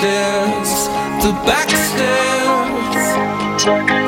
backstairs, the backstairs.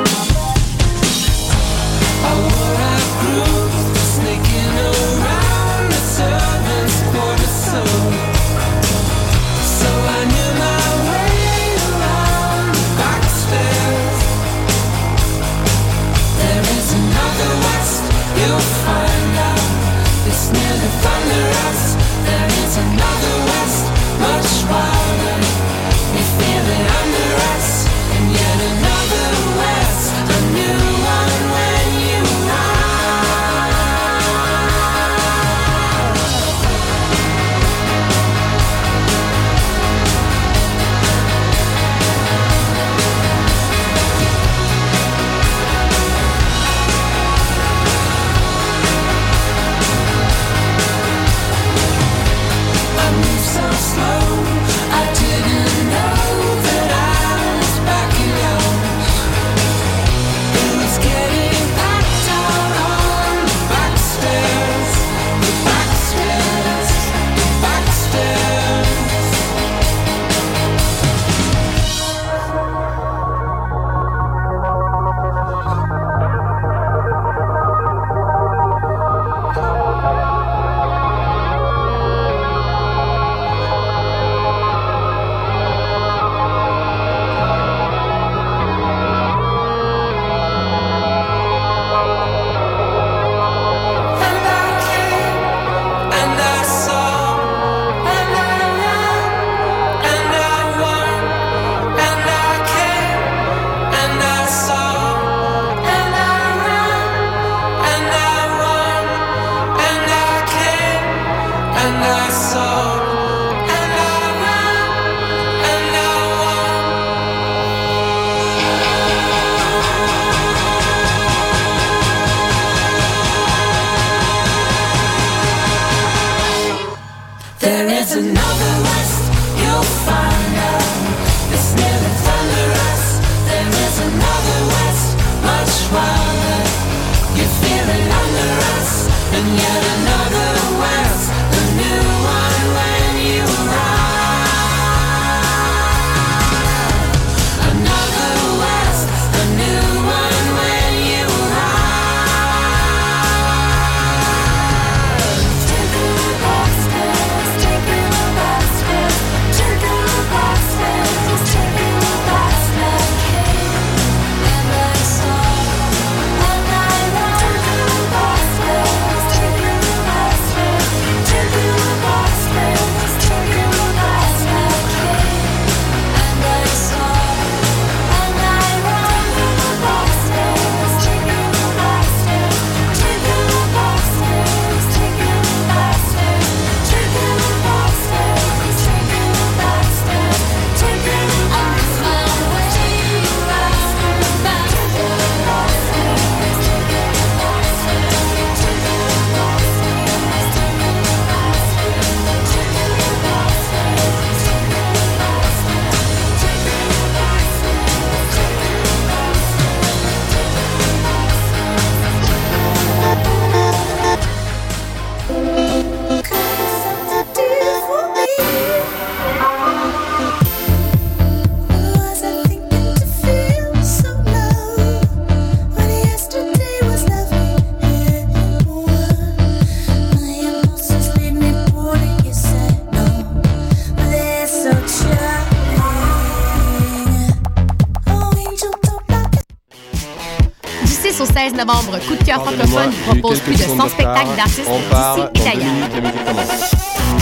Novembre, Coup de cœur francophone propose plus de 100 spectacles d'artistes d'ici et d'ailleurs.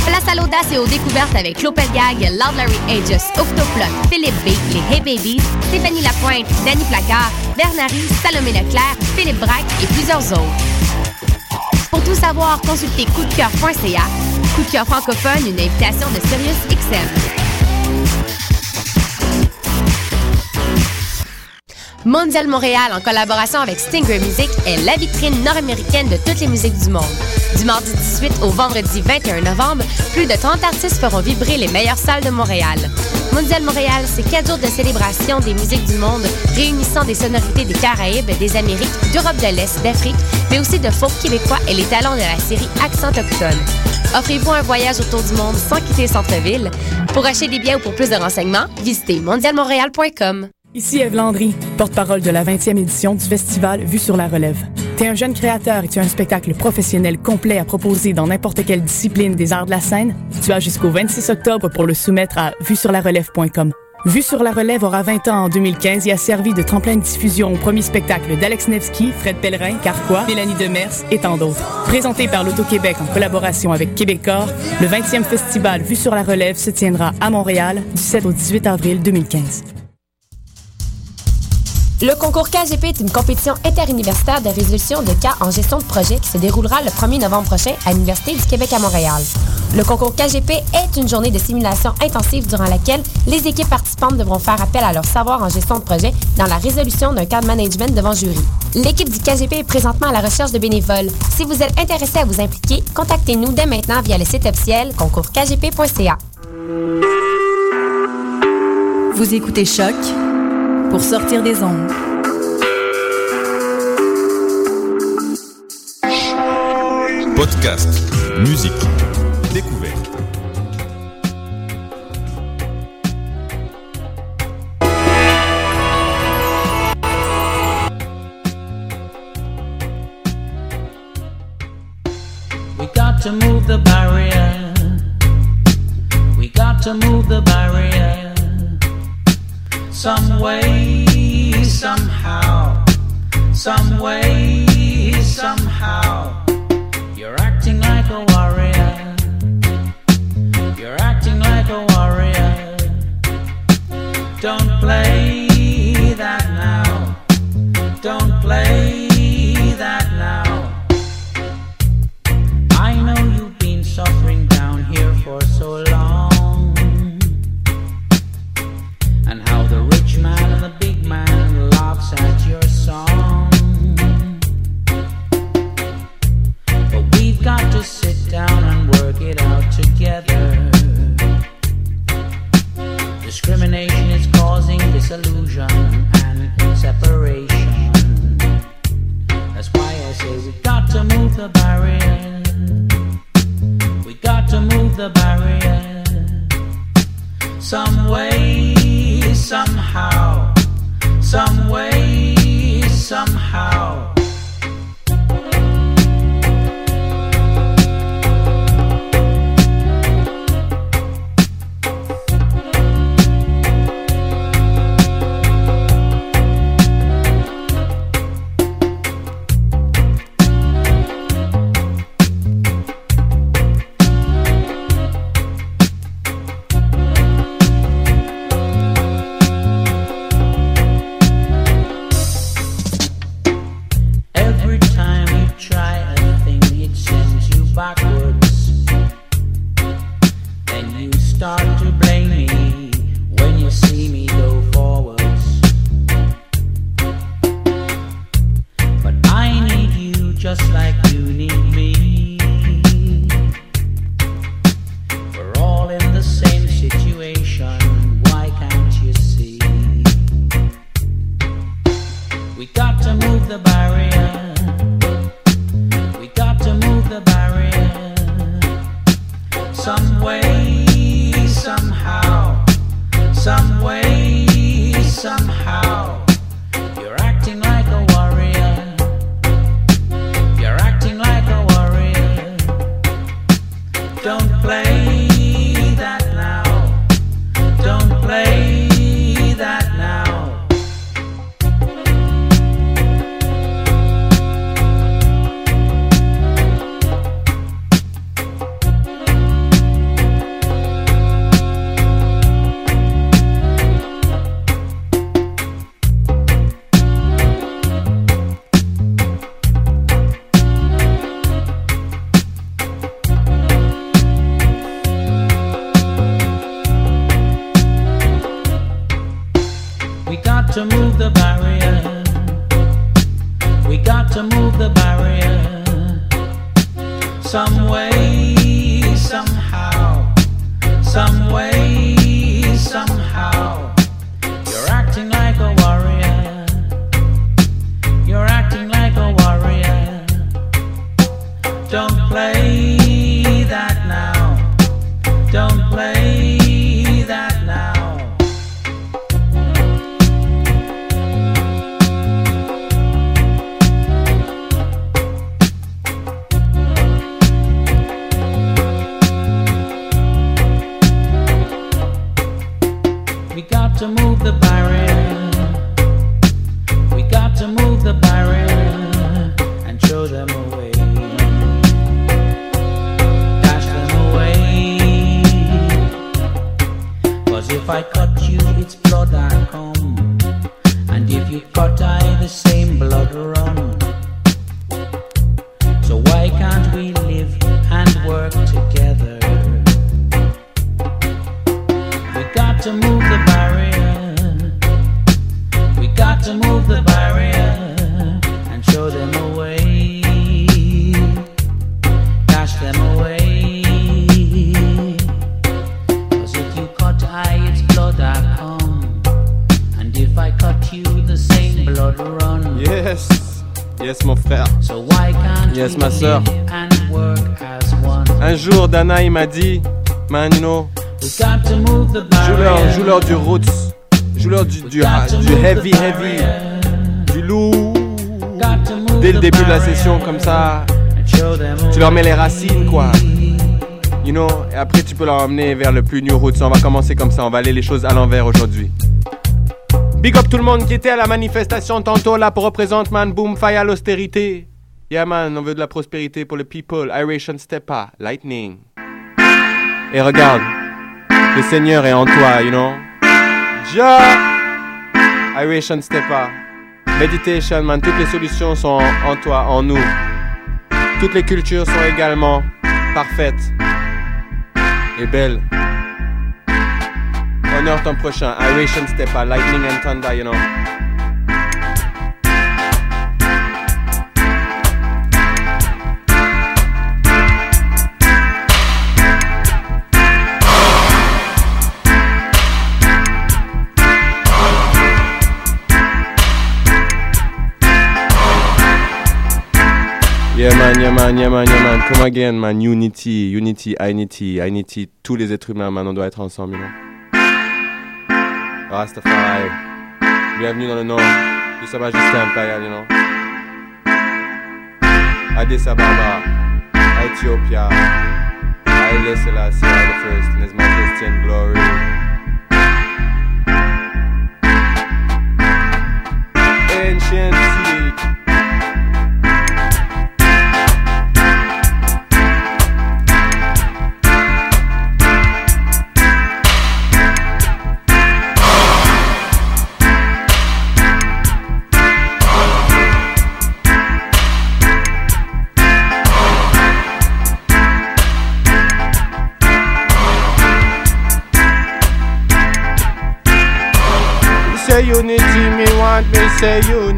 Place à l'audace et aux découvertes avec Lopez Gag, Loud Larry Aegis, Octoplot, Philippe B, les Hey Babies, Stéphanie Lapointe, Danny Placard, Bernary, Salomé Leclerc, Philippe Braque et plusieurs autres. Pour tout savoir, consultez coupdecoeur.ca. Coup de cœur francophone, une invitation de Sirius XM. Mondial Montréal, en collaboration avec Stinger Music, est la vitrine nord-américaine de toutes les musiques du monde. Du mardi 18 au vendredi 21 novembre, plus de 30 artistes feront vibrer les meilleures salles de Montréal. Mondial Montréal, c'est quatre jours de célébration des musiques du monde, réunissant des sonorités des Caraïbes, des Amériques, d'Europe de l'Est, d'Afrique, mais aussi de folk québécois et les talents de la série Accent Autochtone. Offrez-vous un voyage autour du monde sans quitter le centre-ville. Pour acheter des biens ou pour plus de renseignements, visitez mondialmontréal.com. Ici Eve Landry, porte-parole de la 20e édition du festival Vue sur la relève. T'es un jeune créateur et tu as un spectacle professionnel complet à proposer dans n'importe quelle discipline des arts de la scène? Tu as jusqu'au 26 octobre pour le soumettre à vue-sur-la-relève.com. Vue sur la relève aura 20 ans en 2015 et a servi de tremplin de diffusion au premier spectacle d'Alex Nevsky, Fred Pellerin, Carquois, Mélanie Demers et tant d'autres. Présenté par l'Auto-Québec en collaboration avec Québecor, le 20e festival Vue sur la relève se tiendra à Montréal du 7 au 18 avril 2015. Le concours KGP est une compétition interuniversitaire de résolution de cas en gestion de projet qui se déroulera le 1er novembre prochain à l'Université du Québec à Montréal. Le concours KGP est une journée de simulation intensive durant laquelle les équipes participantes devront faire appel à leur savoir en gestion de projet dans la résolution d'un cas de management devant jury. L'équipe du KGP est présentement à la recherche de bénévoles. Si vous êtes intéressé à vous impliquer, contactez-nous dès maintenant via le site officiel concourskgp.ca. Vous écoutez Choc pour sortir des ondes. Podcast, musique, somehow. Some way, somehow. You're acting like a warrior. You're acting like a warrior. Don't Yes. Mon frère. So why can't Yes, ma sœur. live and work as one? Un jour, Dana, il m'a dit, man, you know, barrier. joue-leur du roots. Joue-leur du, du, du heavy, heavy. Du lourd. Dès le début de la session, comme ça, tu leur mets les racines, quoi. You know, et après tu peux leur emmener vers le plus new roots. On va commencer comme ça, on va aller les choses à l'envers aujourd'hui. Big up tout le monde qui était à la manifestation tantôt là pour représenter man boom fire l'austérité. Yeah man, on veut de la prospérité pour le people. Iration Stepa, Lightning. Et regarde, le Seigneur est en toi, you know. Ja, Iration Stepa. Meditation, man, toutes les solutions sont en toi, en nous. Toutes les cultures sont également parfaites et belles. Honore ton prochain. Iration Stepa, Lightning and Thunder, you know. Yeah man, yeah man, yeah man, yeah man. Come again, man. Unity, unity, unity, unity. Tous les êtres humains, man, on doit être ensemble, you know. Rastafari. Bienvenue dans le nom du Sa Majesté impérial, you. Addis Ababa, Ethiopia. Haile Selassie, the first in his majesty and glory. Say unity,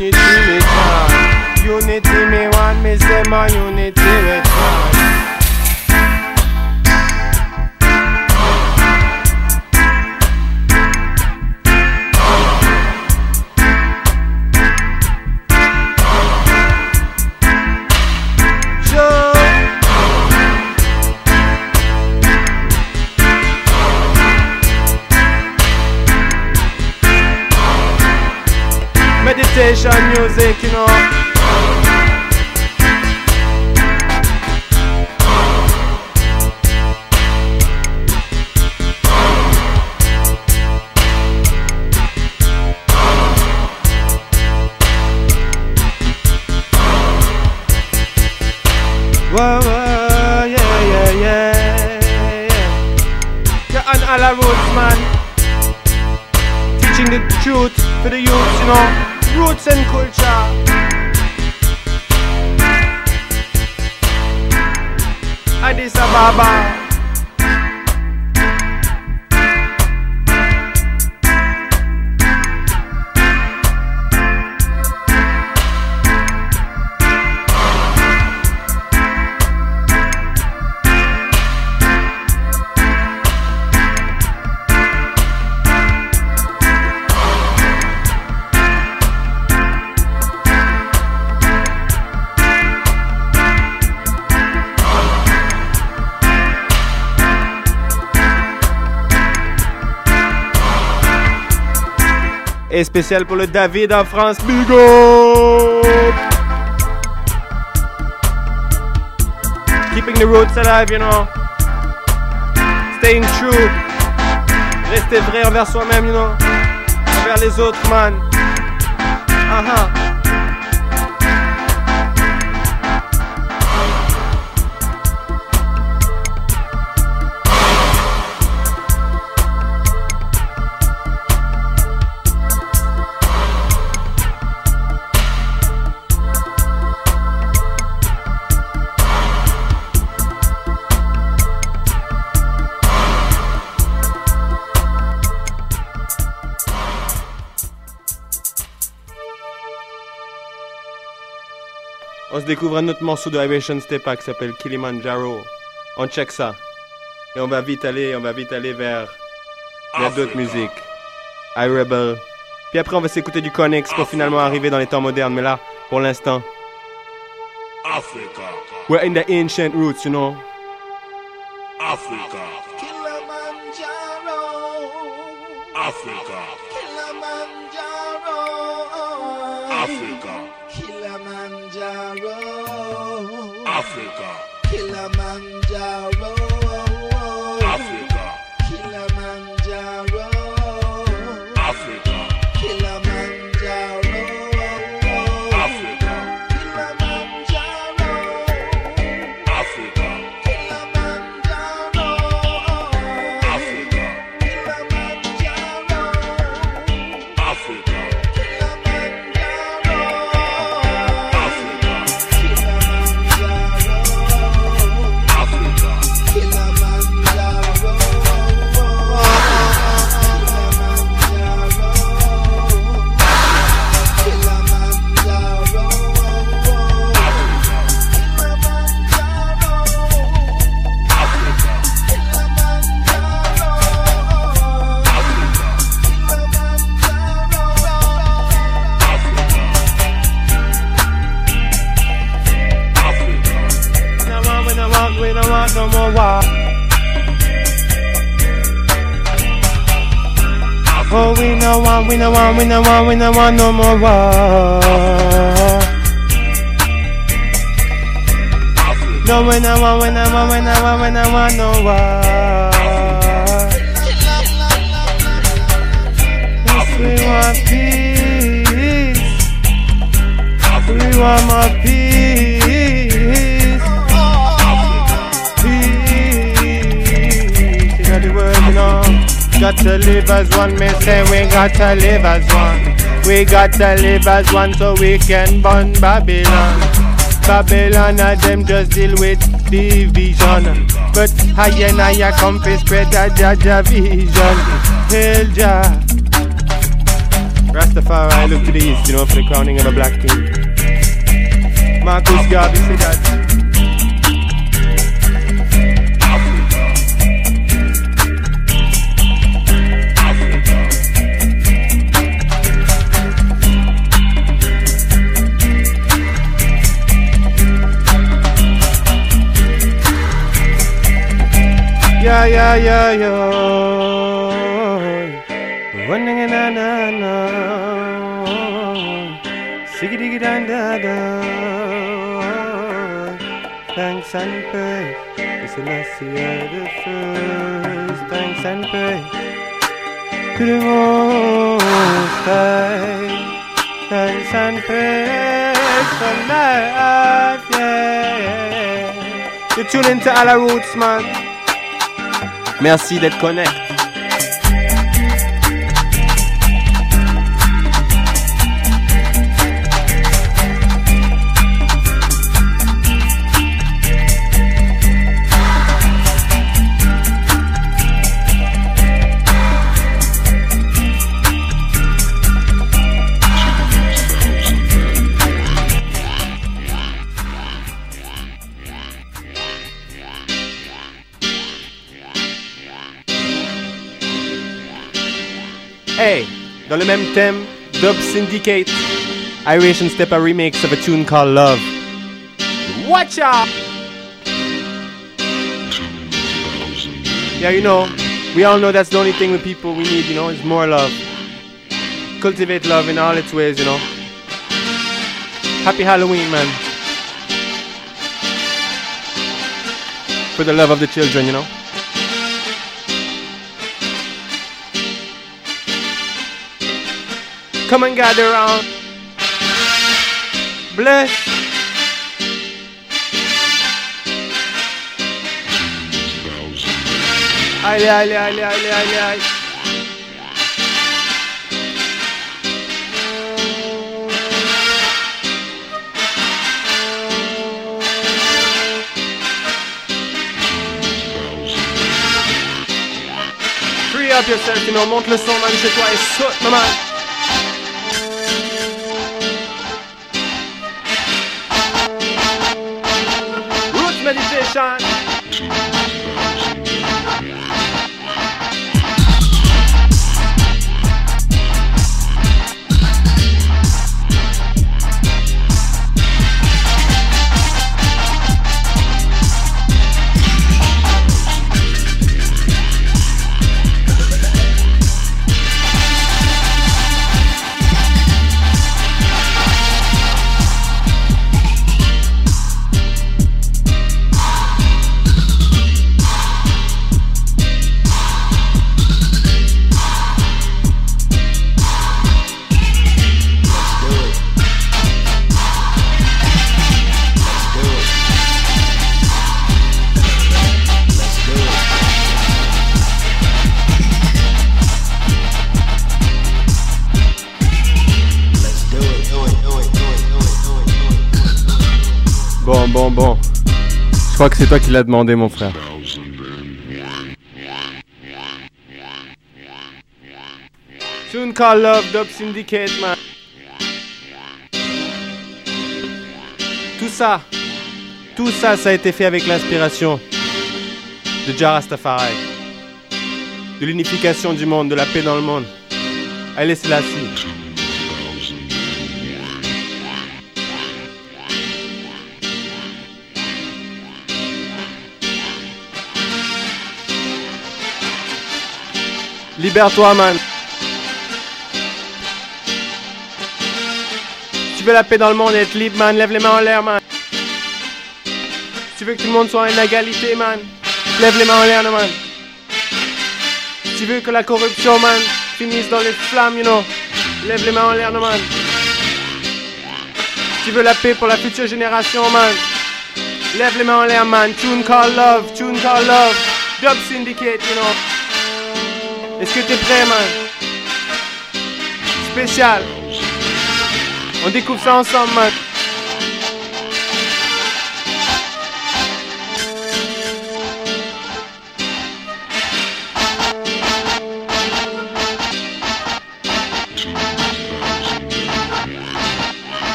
Et spécial pour le David en France. Big up! Keeping the roots alive, you know. Staying true. Rester vrai envers soi-même, you know. Envers les autres, man. Uh. Se découvre un autre morceau de Vibration Stepa qui s'appelle Kilimanjaro. On check ça. Et on va vite aller, on va vite aller vers, vers d'autres musiques. I Rebel. Puis après, on va s'écouter du Connex pour finalement arriver dans les temps modernes. Mais là, pour l'instant, Africa. we're in the ancient roots, you know. Africa. Africa. Africa. We don't want, we don't want, no more war. No, we don't want, we don't want, we don't want, we don't want no war. Yes, we want peace. We want more. Peace. Got to live as one, me say we got to live as one. We got to live as one so we can burn Babylon. Babylon and them just deal with division. But I and I come to spread that Jah Jah vision. Hail Jah. Rastafari look to the east, you know, for the crowning of a black king. Marcus Garvey said that. Na na na. Dan da da. Thanks and praise. It's Celestia the first. Thanks and praise. To the most high. Thanks and praise for life, yeah. You tune into Alla Roots, man. Merci d'être connecté. Hey, dans le même thème, Dub Syndicate, Iration Steppas remix of a tune called Love. Watch out! Yeah, you know, we all know that's the only thing with people we need, you know, is more love. cultivate love in all its ways, you know. Happy Halloween, man. For the love of the children, you know. Come and gather around. Bless. Allez, allez, allez, allez, allez, allez. Free up yourself, you know, monte le son, man, chez toi et saute, maman. C'est toi qui l'as demandé, mon frère. Tune call Love Dub Syndicate, man. Tout ça, tout ça, ça a été fait avec l'inspiration de Jah Rastafari. De l'unification du monde, de la paix dans le monde. Allez, c'est la Libère-toi, man. Tu veux la paix dans le monde être libre, man. Lève les mains en l'air, man. Tu veux que tout le monde soit en égalité, man. Lève les mains en l'air, man. Tu veux que la corruption, man, finisse dans les flammes, you know. Lève les mains en l'air, man. Tu veux la paix pour la future génération, man. Lève les mains en l'air, man. Tune call love, tune call love. Dub syndicate, you know. Est-ce que t'es prêt, man? Spécial. On découvre ça ensemble, man.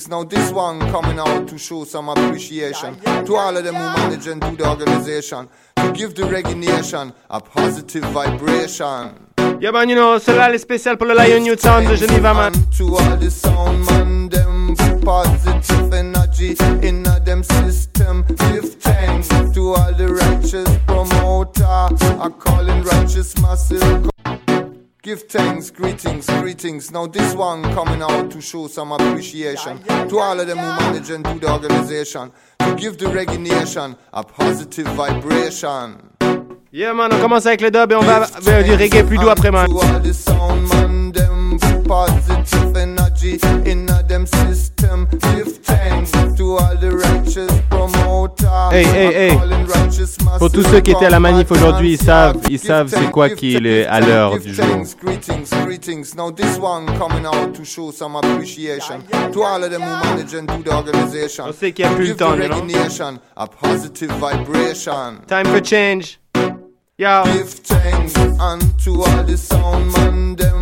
Greetings. Now this one coming out to show some appreciation to all of them who manage and do the organization. To give the reggae nation a positive vibration. Yeah man, you know, celle-là elle est spéciale pour le Lion Youth Sound de Geneva man. To all the sound man, them positive energy in a them system. Give thanks to all the righteous promoter. I calling righteous massive. Give thanks, greetings, greetings. Now this one coming out to show some appreciation to all of them who manage and do the organization. To give the reggae nation a positive vibration. Yeah man, on commence avec le dub et on va vers du reggae plus doux après man. To all the sound man, them positive energy in a them system. Give thanks to all the righteous. Hey, hey, hey. Pour tous ceux qui étaient à la manif aujourd'hui, ils savent, ils savent c'est quoi give qui thanks, est à l'heure du jour. thanks, Greetings, greetings. Now this one coming out to show some appreciation to all of them who manage and do the organization. On sait qu'il y a plus le temps, a positive vibration. Time for change. Yo. Give thanks unto all the sound man, them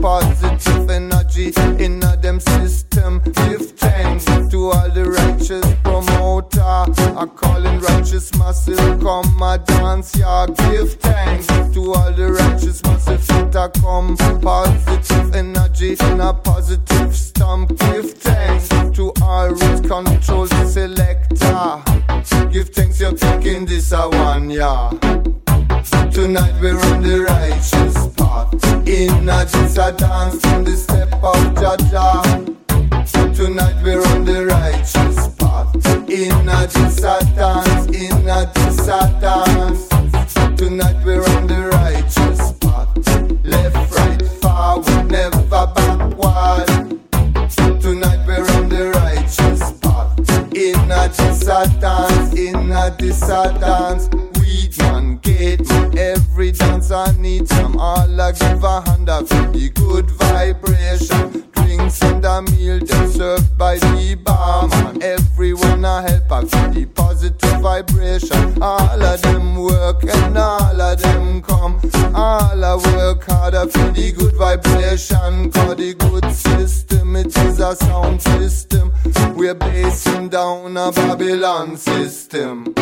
positive energy in a them system. Give thanks to all the righteous promoter. I calling righteous massive come a dance, yeah. Give thanks to all the righteous massive a come. Positive energy in a positive stamp. Give thanks to all root control selector. Give thanks you're taking this a one, yeah. Tonight we're on the righteous path. In a just a dance from the step of Jah Jah. Tonight we're on the righteous path. In a just dance, in a just dance. Tonight we're on the righteous path. Left, right, forward, never backward. Tonight we're on the righteous path. In a just dance, in a just dance. Every dance I need some. All I give a hand up for the good vibration. Drinks and a meal them served by the barman. Everyone I help I feel the positive vibration. All of them work and all of them come. All I work hard I feel the good vibration. Cause the good system, it is a sound system. We're basing down a Babylon system.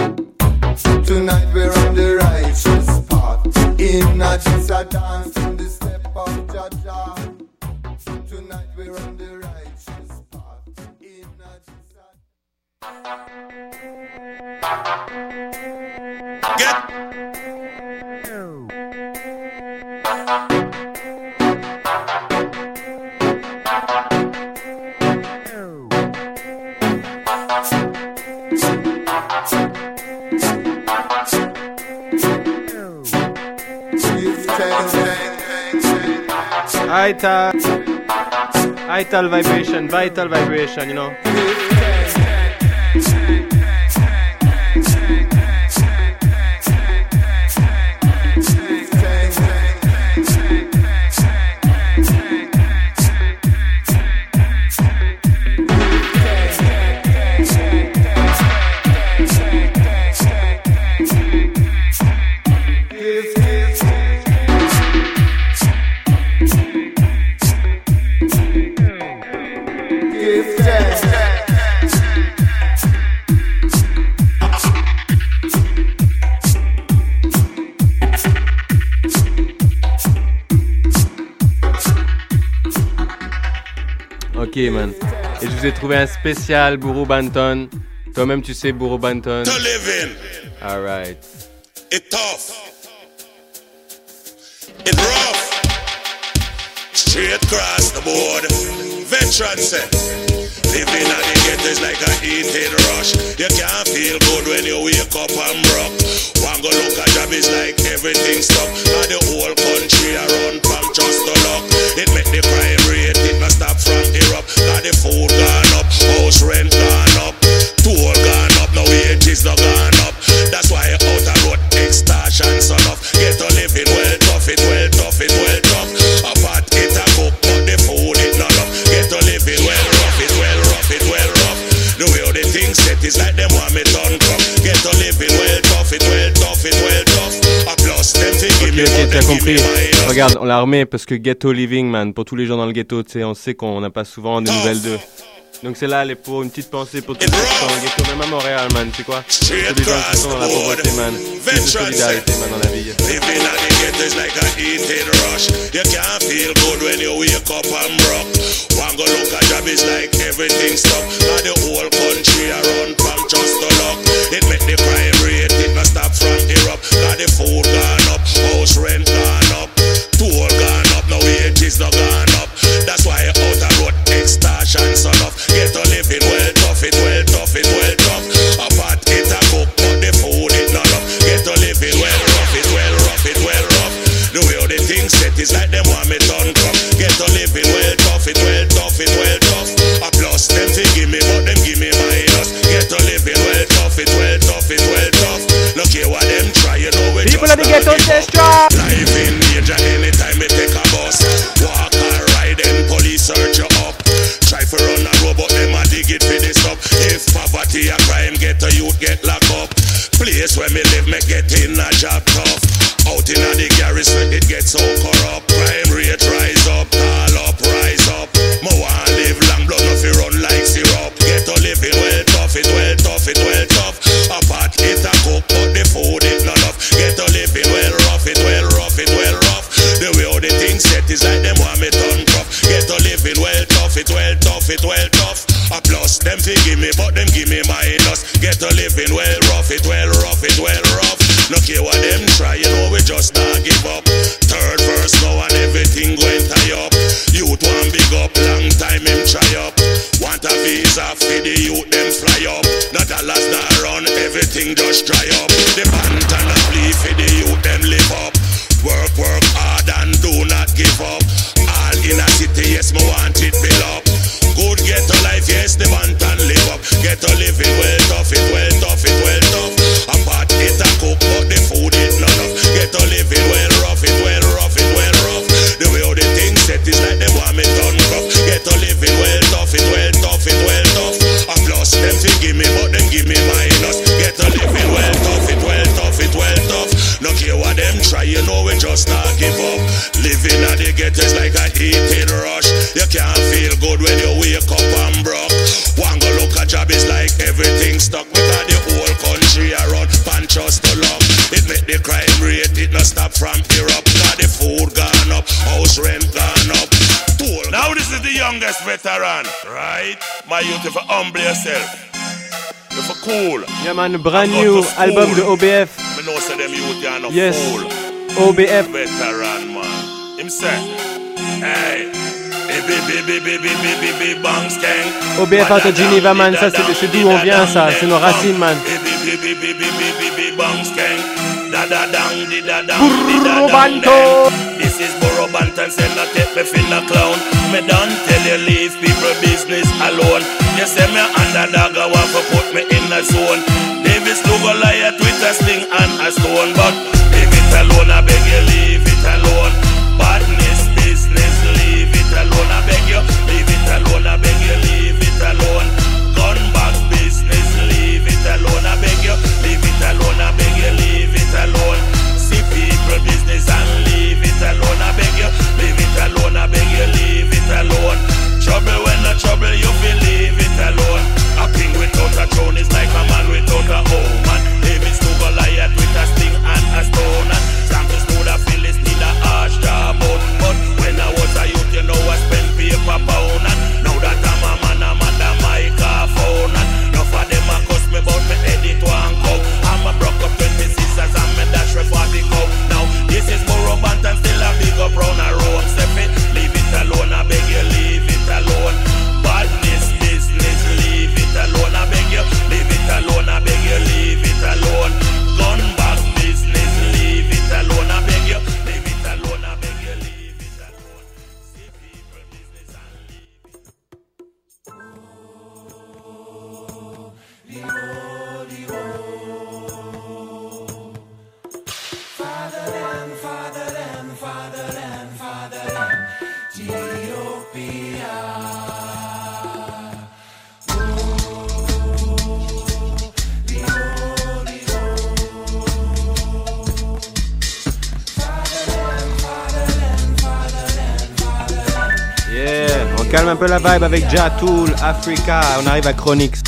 Tonight we're on the righteous. In a just dance in the step of Jah Jah. Tonight we're on the righteous path. In a Give Vital. Vital vibration, vital vibration, you know. Man. Et je vous ai trouvé un spécial Bourou Banton. Toi-même, tu sais Bourou Banton. To live in. Alright. It tough. It rough. Straight across the board. Veteran say. Living at the ghetto is like a heated rush. You can't feel good when you wake up and broke. One go look at job is like everything stuck. And the whole country around from just the luck. It make the crime rate, it must stop from erupt. Got the food gone up, house rent gone up, toll gone up, no wages no gone Regarde, on l'a remis parce que ghetto living, man. Pour tous les gens dans le ghetto, tu sais, on sait qu'on n'a pas souvent des nouvelles d'eux. Donc c'est là, les pour une petite pensée pour tous gens qui sont dans le ghetto, même à Montréal, man. Tu sais quoi Tous les gens qui sont dans la pauvreté, man. Plus de solidarité, man, dans la vie. Is like a eating rush. You can't feel good when you wake up and broke. One go look at job is like everything stop. Now the whole country around from just the luck. It make the crime rate, it not stop from erupt. Got the food gone up, house rent gone up, toll gone up, now wages not gone up. That's why out the road extortion son of Get to living well tough, it well tough, it well tough. Apart it a cook, but the food it not up. Get to living well rough, it well rough, it well rough. The way how the things set is like them want me done come. Get to living well tough, it well tough, it well tough. A plus them fi give me, but them give me minus. Get to living well tough, it well tough, it well tough. Look here what them try, you know we People just of the ghetto, say where me live, me get in a job tough. Out in a the garrison, it gets so corrupt. Humble yourself. If you cool. Yeah, man, brand new album de OBF. Me know say them youth are no Yes. fool. OBF. Veteran man. Him say, hey. Hey, baby, baby, baby, baby, baby, bang, skeng. OBF out of Geneva, man. Ça, c'est c'est d'où on vient, ça. C'est nos racines, man. Baby, baby, baby, baby, baby, bang, skeng. Da da dang, di da dang, di da dang. Banto. dang. This is Buju Banton, say not take me fin a clown. Me don't tell you leave people business alone. You say me underdog, I want to put me in a zone. Davis Lugo liar, Twitter sling and a stone, but la vibe avec Jatool, Africa. On arrive à Chronixx.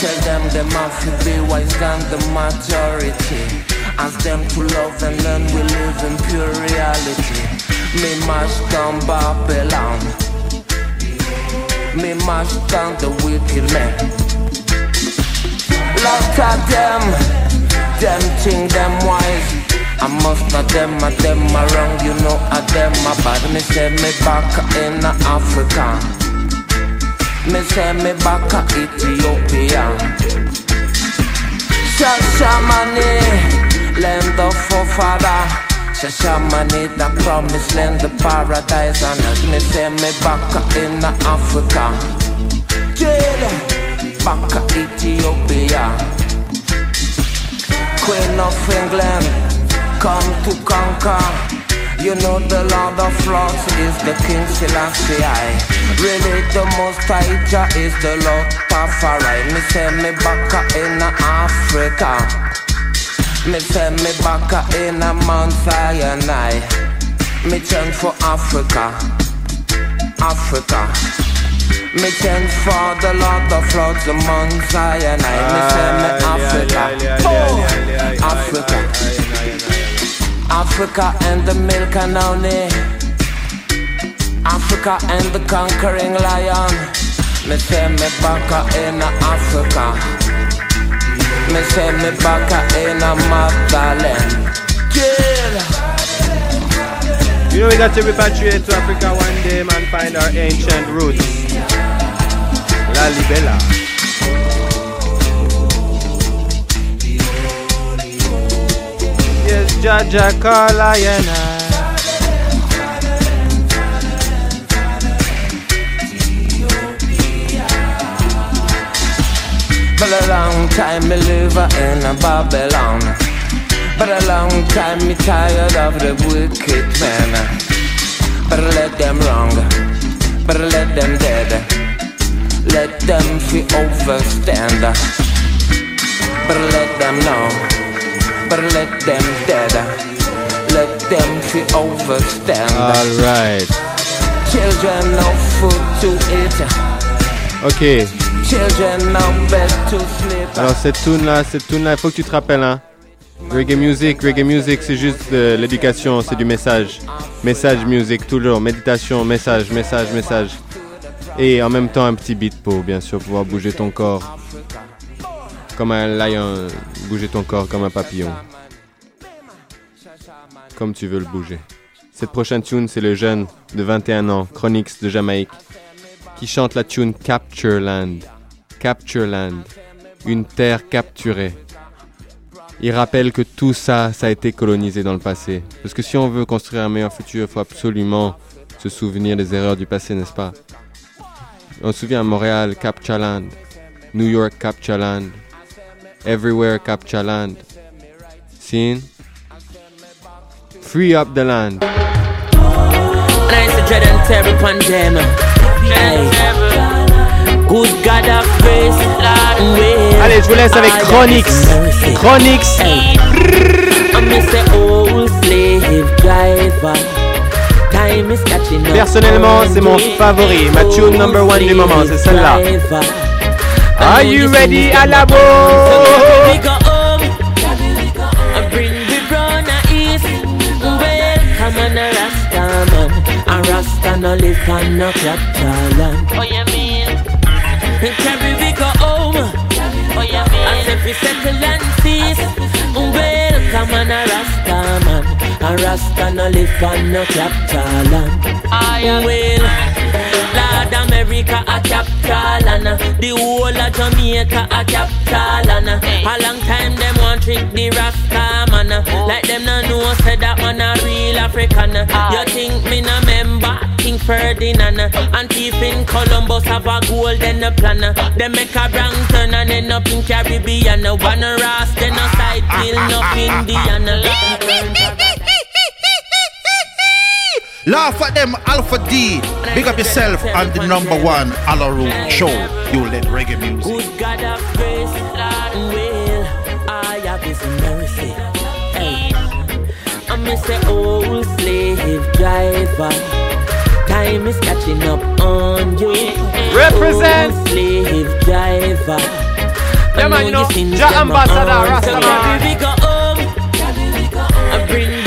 Tell them have to be wise than the majority. Ask them to love and learn we live in pure reality. Me mash down Babylon. Me mash down the wicked men. Lot of them, them think them wise. I must not them, a them a wrong, you know a them a bad. Me say me back in Africa. Me say me back in Ethiopia. Shashamane, land of forefather. Shashamane, the promised land, the paradise on earth. Me say me back in Africa. Jail, back Ethiopia. Queen of England, come to conquer. You know the Lord of Lords is the King Selassie. I. Really the most high Jah is the Lord Tafari. Me say me back in Africa. Me say me back in a Mount Sinai. Me change for Africa, Africa. Me change for the Lord of Lords, the Mount Sinai. Me say me ah, Africa, oh, Africa. Africa and the milk and honey. Africa and the conquering lion. Me say me back in Africa. Me say me back in motherland. Yeah. You know we got to repatriate to Africa one day, man, find our ancient roots. La Jaja Kala Yana. But a long time me live in a Babylon. But a long time me tired of the wicked men. But let them wrong. But let them dead. Let them fi overstand. But let them know. But let them dead. Let them overstand. Alright. Children no food to eat. Ok. Children no bed to sleep. Alors cette tune là, cette tune là, il faut que tu te rappelles hein. Reggae music, reggae music, c'est juste de l'éducation, c'est du message. Message music, toujours. Méditation, message, message, message. Et en même temps, un petit beat pour, bien sûr, pouvoir bouger ton corps. Comme un lion, bouger ton corps comme un papillon. Comme tu veux le bouger. Cette prochaine tune, c'est le jeune de 21 ans, Chronix de Jamaïque, qui chante la tune Capture Land. Capture Land. Une terre capturée. Il rappelle que tout ça, ça a été colonisé dans le passé. Parce que si on veut construire un meilleur futur, il faut absolument se souvenir des erreurs du passé, n'est-ce pas? On se souvient à Montréal, Capture Land. New York, Capture Land. Everywhere, Capture Land. Seen? Free up the land. And I say dread and terror upon them. Hey. Good God of grace, Lord will. Allez, je vous laisse avec Chronixx. Chronixx. I'm Mr. Old Slave Driver. Time is catching up. Personnellement, c'est mon favori. Ma tune number one du moment, c'est celle-là. Are you ready à la We boue go home. I bring the brown a east. Welcome on a Rasta man. A Rasta no live on no capital land. Oh, you mean? Carry we go home. Oh, you mean? As if we settle and cease. Welcome on a Rasta man. A Rasta no live on no capital land. Well, Lord America a capital and uh, the whole of Jamaica a capital and uh, a long time them want trick the Rasta man uh, oh. like them no know say that man a real African ah. you think me no member King Ferdinand and thief in Columbus have a golden plan them make a wrong turn and end up in Caribbean one Ras then a side kill no Indian Laugh at them, Alpha D. Big up yourself on the number one Alaroon show. You let reggae music. Good God of grace, Lord will I have His mercy. me say, oh, slave driver. Time is catching up on you. Represent. Oh, slave driver. Yeah, man, you know, Ja Ambassador, Rastaman. we go home. I bring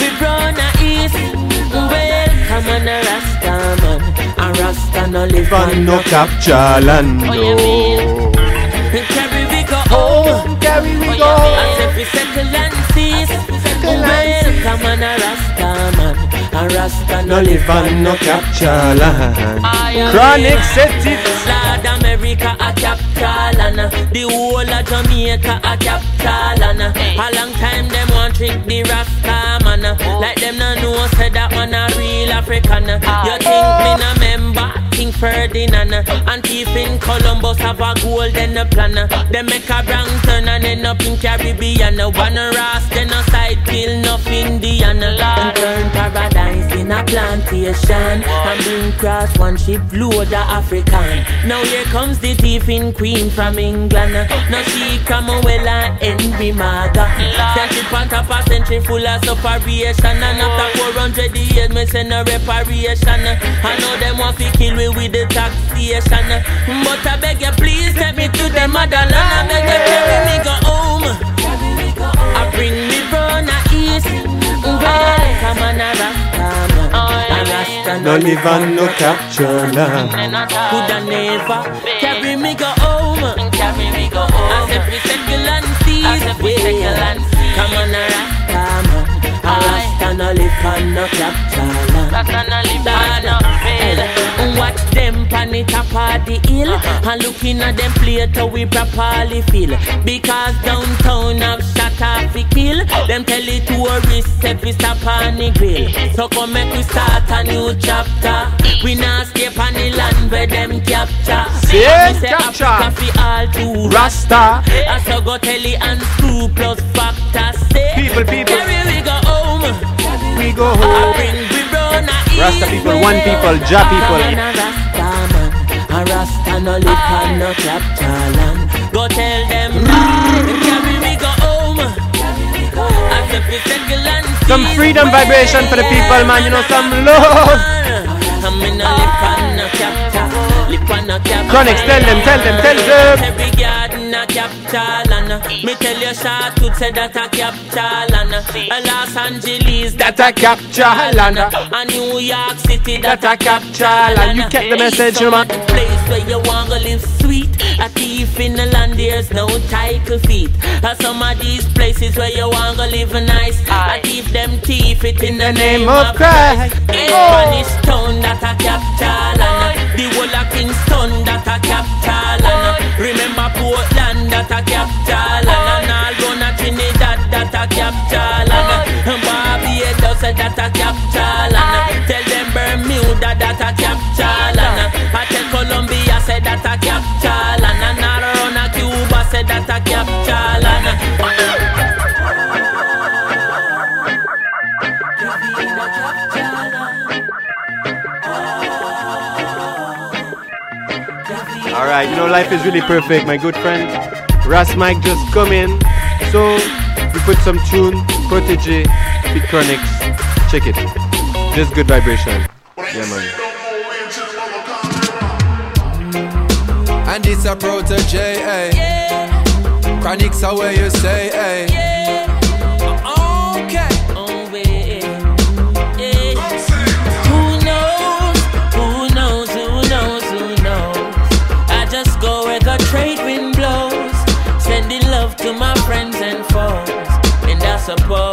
On a Rasta man. A Rasta no live Van no capture land. Oh, you mean? Carry we go home. Carry we go As if we settle and cease. Welcome on a Rasta man. A Rasta no live and no capture land. Chronic set it. Lord America a capital and the whole of Jamaica a capital and a long time them want trick the Rasta man uh, like them no know say that man a real African. Uh. you think me no member? King Ferdinand. And in Columbus have a golden plan. Them make a wrong turn and end up in Caribbean. One Ras plantation and bring cross one ship load of African now here comes the thief in Queen from England. Now she come well and Henry Morgan. Then she pant up a century full of separation. And after 400 years, me send a reparation. I know them want to kill me with the taxation. But I beg you, please take me to the motherland. I beg you, carry me go home. I bring me brown a east. Well, come on, a Rasta man. A Rasta No live and no capture land. Coulda never carry me go home. Carry me go home. As if we settle and see. As if we settle and see. Come on, a Rasta man. A Rasta no live on no capture land. Rasta no live on no field. Watch them pan the top of the hill uh-huh. and looking at them plate how we properly feel. Because downtown have shot off the kill. Them tell the tourists if we stop on the grill. So come make we start a new chapter. We not escape on the land where them capture. And say capture. Africa fi all to Rasta. I so go tell the and screw plus factor. Say People, people. Carry we go home. We go home. bring we brown a Rasta people, one people, Ja people. A Rasta no live on no capture land. Go tell them carry me go home. And Some freedom vibration for the people, man. You know, some love. I'm in a lip on a capture, lip on a capture. Chronixx, tell them, tell them, tell them. Every garden a capture land. Uh, me tell you, short to say that a capture land. A uh, Los Angeles That a capture land. Uh, a New York City That a capture land. You get the message, man. Place where you wanna live sweet. A thief in the land, there's no title feet. And some of these places where you wanna live nice. I thief them thief it in the name of Christ. In Spanish town that a capture land. The whole of Kingston that a capture land. Remember Portland that a capture land. And all gonna Trinidad that a. And a Cuba that a land. All right, you know life is really perfect, my good friend. Ras Mike just come in, so we put some tune, Protoje, Big Chronixx. Check it. Just good vibration. Yeah, man. And it's a Protoje, eh? Chronixx are where you say, eh? Okay. Who knows? Who knows? Who knows? Who knows? I just go where the trade wind blows, sending love to my friends and foes. And I suppose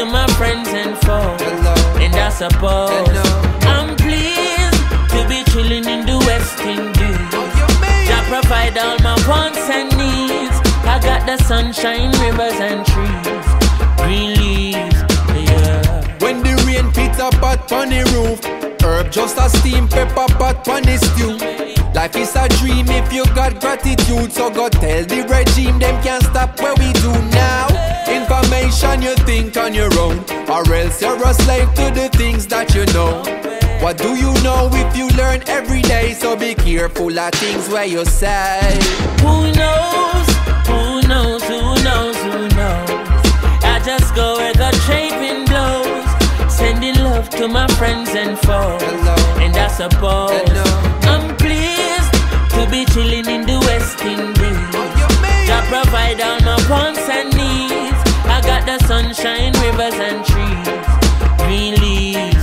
To my friends and foes. And I suppose I'm pleased to be chilling in the West Indies. Oh, Jah provide all my wants and needs. I got the sunshine, rivers and trees, green leaves. Yeah. When the rain pits up pot on the roof, herb just a steam pepper pot on the stew. Life is a dream if you got gratitude, so go tell the regime them can't stop what we do now. Information you think on your own, or else you're a slave to the things that you know. What do you know if you learn every day? So be careful of things where you say. Who knows? Who knows? Who knows? Who knows? I just go where the trade wind blows, sending love to my friends and foes. And I suppose I'm pleased to be chilling in the West Indies. Oh, Jah provide all my wants and needs. Got the sunshine, rivers and trees, green leaves.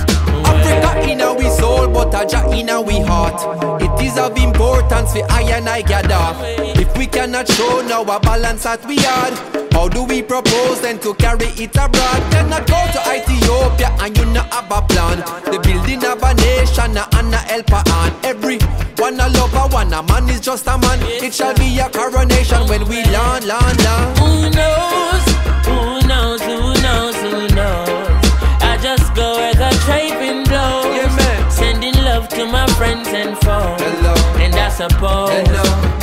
Africa in our soul, but a Jah in our heart. It is of importance for I and I gather. If we cannot show now a balance that we had, how do we propose then to carry it abroad? Cannot go to Ethiopia and you not have a plan. The building of a nation and a helper on every one a lover, one a man is just a man. It shall be a coronation when we land, land, land. I suppose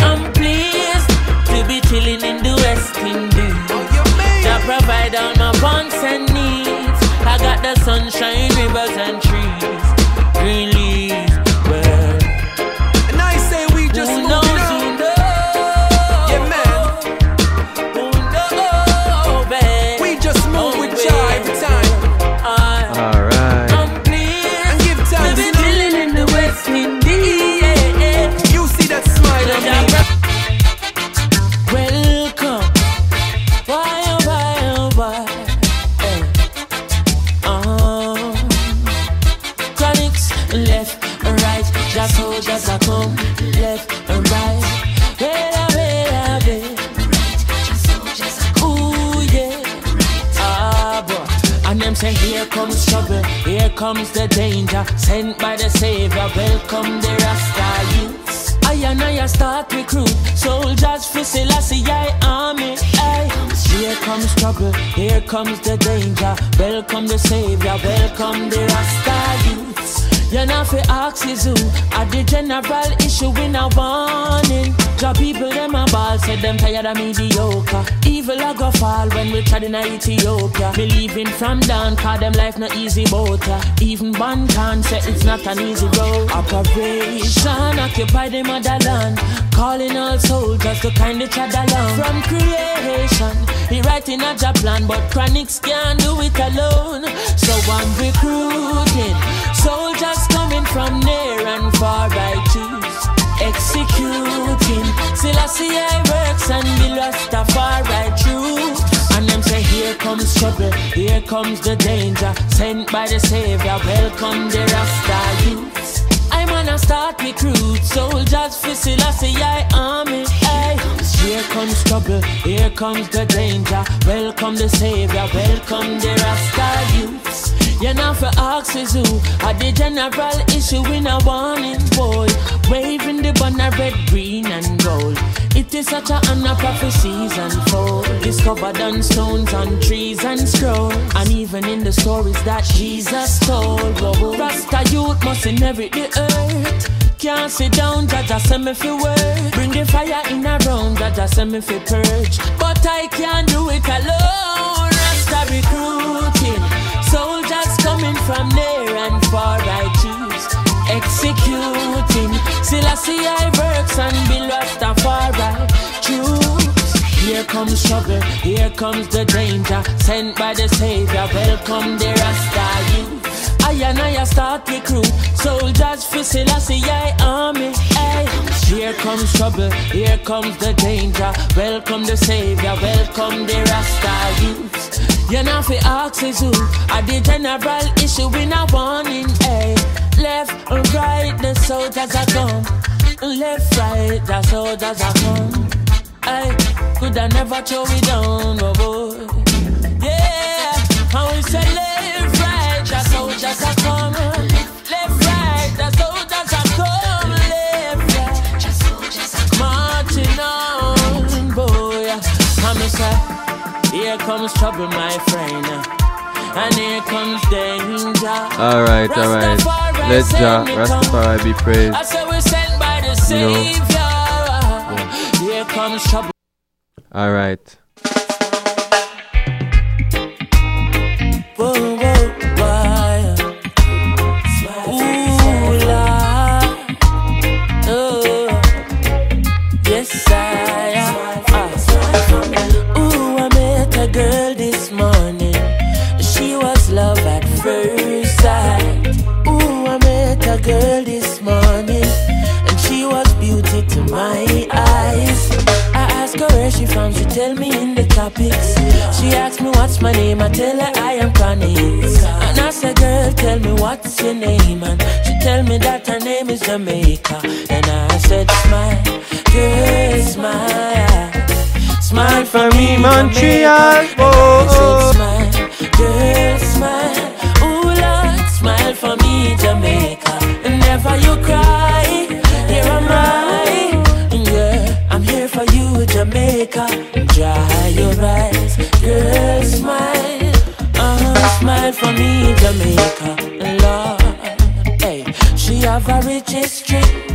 I'm pleased to be chilling in the West Indies. Jah provide all my wants and needs. I got the sunshine, rivers and trees, trouble, here comes the danger. Welcome the Savior, welcome the Rasta youths. You're not for who at the general issue in a warning. Job people them a ball said them tired of mediocre. Evil a go fall when we tried in Ethiopia. Believing from down, cause them life not easy boat. Even one can say it's not an easy road. Operation occupy the motherland. Calling all soldiers to kind each other along. From creation, he writing a job plan, but Chronixx can't do it alone. So I'm recruiting soldiers coming from near and far. I choose executing. Selassie I works and the Rastafari true. And them say here comes trouble, here comes the danger. Sent by the Savior, welcome the Rasta youths. I'm gonna start recruit soldiers for Selassie I army. Hey, here comes trouble, here comes the danger. Welcome the Savior, welcome the Rasta youths. You're not for axes who are the general issue in a warning boy. Waving the banner red, green, and gold. It is such a honor prophecies unfold. Discovered on stones, on trees, and scrolls. And even in the stories that Jesus told. Rasta youth must inherit the earth. Can't sit down, Jaja send me fi work. Bring the fire in a round, Jaja send me fi purge. But I can't do it alone. Rasta recruiting. Soldiers coming from near and far, I choose. Executing. Selassie I see I works and Bill Rastafari. Choose. Here comes trouble, here comes the danger. Sent by the Savior, welcome the Rasta youth. I and I start recruit soldiers for Selassie I army. Here comes trouble, here comes the danger. Welcome the Savior, welcome the Rasta youth. You're not for axes are the general issue in a warning. Hey. Left and right, the soldiers are come. Left, right, the soldiers are come. Hey, could I never throw it down, oh boy. Yeah, how we soldiers Left, right, the soldiers are come. Left, right. Marching on, boy. I'm a say, here comes trouble, my friend. And here comes danger. Alright, alright. Rastafari Let Jah. Rastafari be praised. I say we're sent by the You know. Savior. Here comes girl this morning. And she was beauty to my eyes. I asked her where she from, she tell me in the topics. She asked me what's my name, I tell her I am Chronixx. And I said, girl, tell me what's your name. And she tell me that her name is Jamaica. And I said, smile, girl, smile. Smile for me, Montreal. Oh, oh. Smile, girl, smile. Ooh, Lord, smile for me, Jamaica. Never you cry. Here am I. Yeah, I'm here for you, Jamaica. Dry your eyes, girl, smile. Uh, smile for me, Jamaica. Lord, hey, she have a rich history.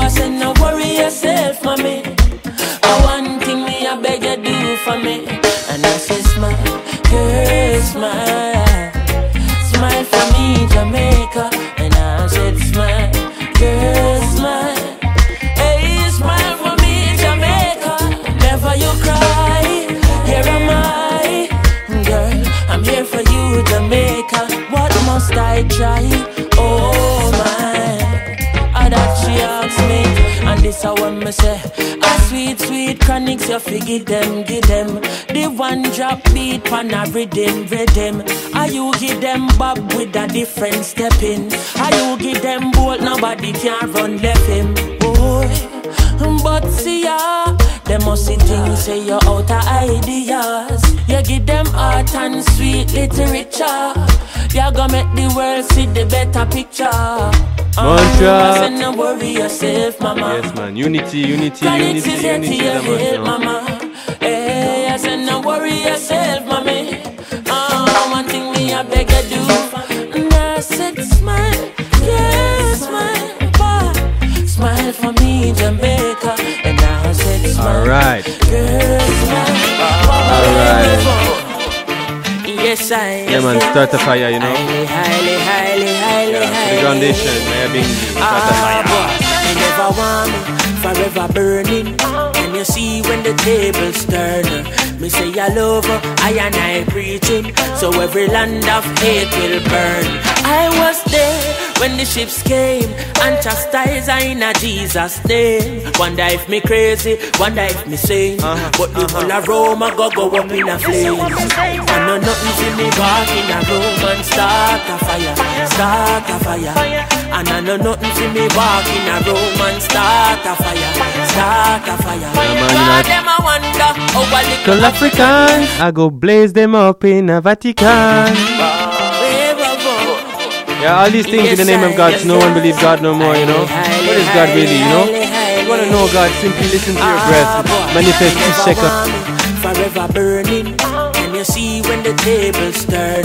I said, no worry rhythm, rhythm. Are you give them bob with a different step in? Are you give them bolt, nobody can run left him, boy. But see ya, them must see things say you're out of ideas. You give them art and sweet literature. You're gonna make the world see the better picture. Uh-huh. Montreal. I said, no worry yourself, mama. Yes, man. Unity, unity, Chronixx unity, is here to unity. your yeah, man, help, you know. mama. Hey, I said, smile. All right. All right. Yes, I Yeah, man. Start a fire, you know. Highly, highly, highly, Yeah, the may I bring start a fire. Ah, you never want me forever burning. And you see when the tables turn. Me say I love her, I and I preaching. So every land of hate will burn. I was when the ships came and chastised I in a Jesus name. Wonder if me crazy, wonder if me sane. Uh-huh, but the uh-huh. whole of Rome I go go up in a flame. I know nothing see me walk in a room and start a fire, start a fire. And I know nothing see me walk in a room and start a fire, start a fire. man, you God, them I wonder how a little Little Africans, I go blaze them up in a Vatican. Yeah, all these things in the name of God, so no one believes God no more, you know. What is God really, you know? You wanna know God, simply listen to your breath. Ah, Manifest each second. forever burning. And you see when the tables turn.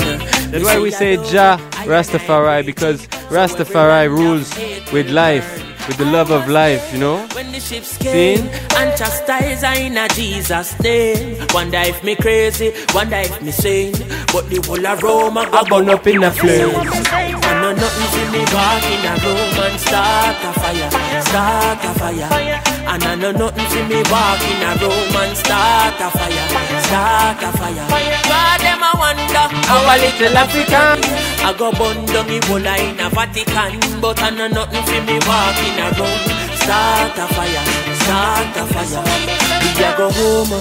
That's why we say Jah Rastafari, because Rastafari rules with life, with the love of life, you know. When the ships came and chastise I in a Jesus name. Wonder if me crazy, wonder if me sane. But the whole of Rome I burn up in a flame. I know nothing see me walk in a room and start a fire, start a fire. And I know nothing see me walk in a room and start a fire, start a fire. God them I wonder how a little African I go bun down the whole in a Vatican, but I know nothing for me walking around. Start a fire, start a fire. We a go home,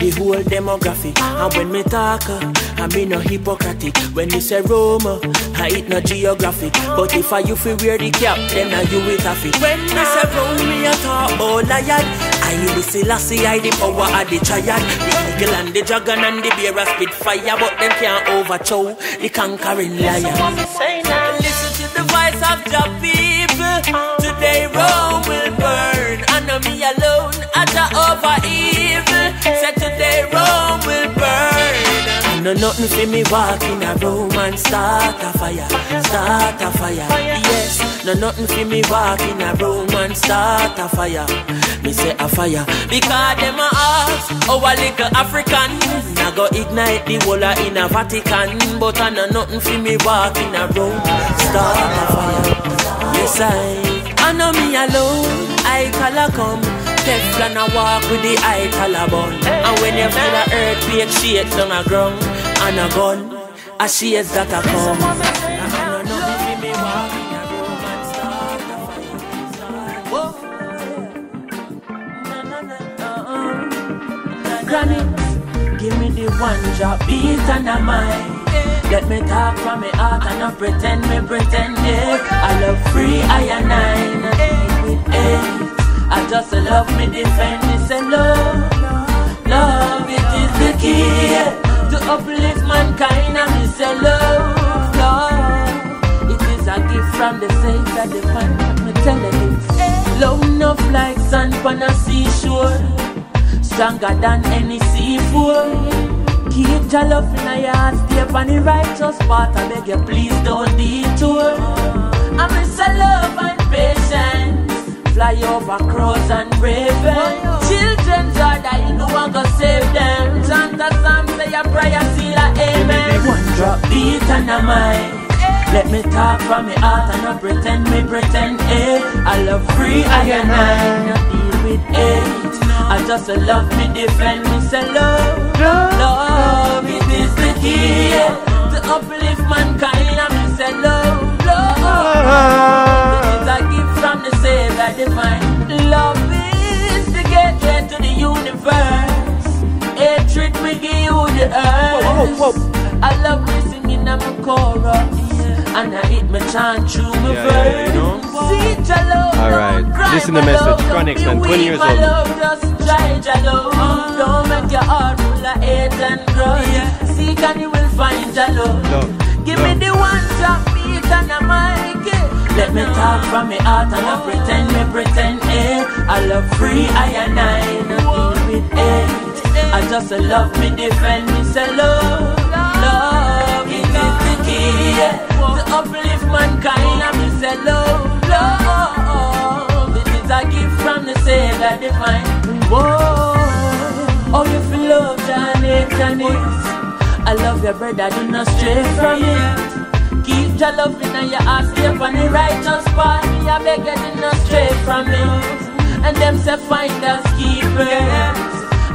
the whole demographic. And when me talk, uh, I mean no hypocrite. When me say Roma, I it no geographic. But if I you feel wear the cap, then I you with a it. When me say Rome, me a talk about lion. I oh, the Selassie, I the power of the triad. The eagle and the dragon and the bear a spit fire, but them can't overthrow the conquering lion. Listen to the voice of the people. Today Rome will burn, and me alone. A over evil, said No nothing for me walking a room and start a fire, start a fire. Yes, no nothing for me walking a room and start a fire. Me say a fire because them a ask our little African. I go ignite the whole a in a Vatican, but I know nothing for me walking a room start a fire. Yes I, I know me alone. I call a come. Teflon a walk with the eye collarbone And when you feel a earthquake shake down a ground And a gun, that come I know nothing for me walking a room and start a fire. Whoa. Na, na, na, uh-uh. Granny, give me the one drop beat and a mind Let me talk from me heart and not pretend me pretend yeah. I love free I and nine eight I just love me defend me say love Love it is the key To uplift mankind and me say love It is a gift from the Savior divine Let me tell you Love enough like sand on a seashore Stronger than any seafood Keep your love in your heart, stay on the righteous path. I beg you, please don't detour. I miss a love and patience. Fly over crows and ravens. Children are dying, no one go save them. Chant a psalm, say a prayer, seal a amen. One drop beat and a mind. Let me talk from me heart and not pretend me pretend eh. I love free I and I not deal with hate. I just love me defend me say love, love it is the key to uplift mankind and me say love, love the Savior divine. Love is the gateway to the universe. Hatred we give you the earth. I love me singing and my chorus. And I hit my chant through my Yeah, yeah, you know? See Jalo, Alright, listen to my message. love, don't man, 20 years old. love, just try Jalo. Don't make your heart full of hate and grudge. Seek and you will find Jalo. Give me the one drop beat and a mic. eh. Let me talk from me heart and not pretend me pretend eh. I love free I and I not deal with hate. I just love me defend me say love, love it is the key to uplift mankind and me say love, love it is a gift from the Savior divine. Whoa, oh you feel love and it. I love your brother, do not stray from it. Keep your love in your heart, stay on the righteous path. Me a beg you, do not stray from it. And them say find us keepers,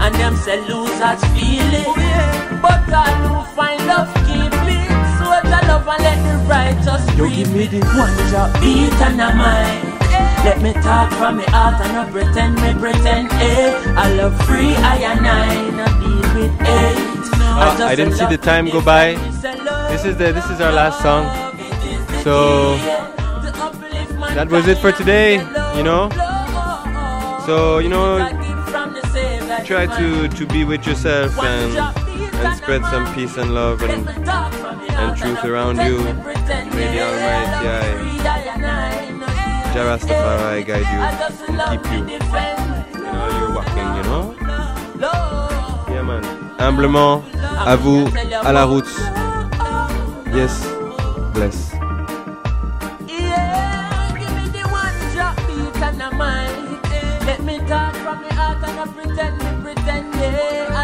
and them say losers feel it. But all who find love keep it. So your love and let the righteous You give me the one drop beat and a mind. Let me talk from me heart and not pretend me pretend eh. I love free I and I not deal with hate. Uh, I didn't see the time go by. This is the this is our last song. So that was it for today, you know. So you know, try to to be with yourself and and spread some peace and love and and truth around you. May the Almighty I, Jah Rastafari guide you keep you. You know, you're walking, you know? Yeah, man. Humblement, à vous, à la route. Yes, bless. From heart and pretend pretend, yeah.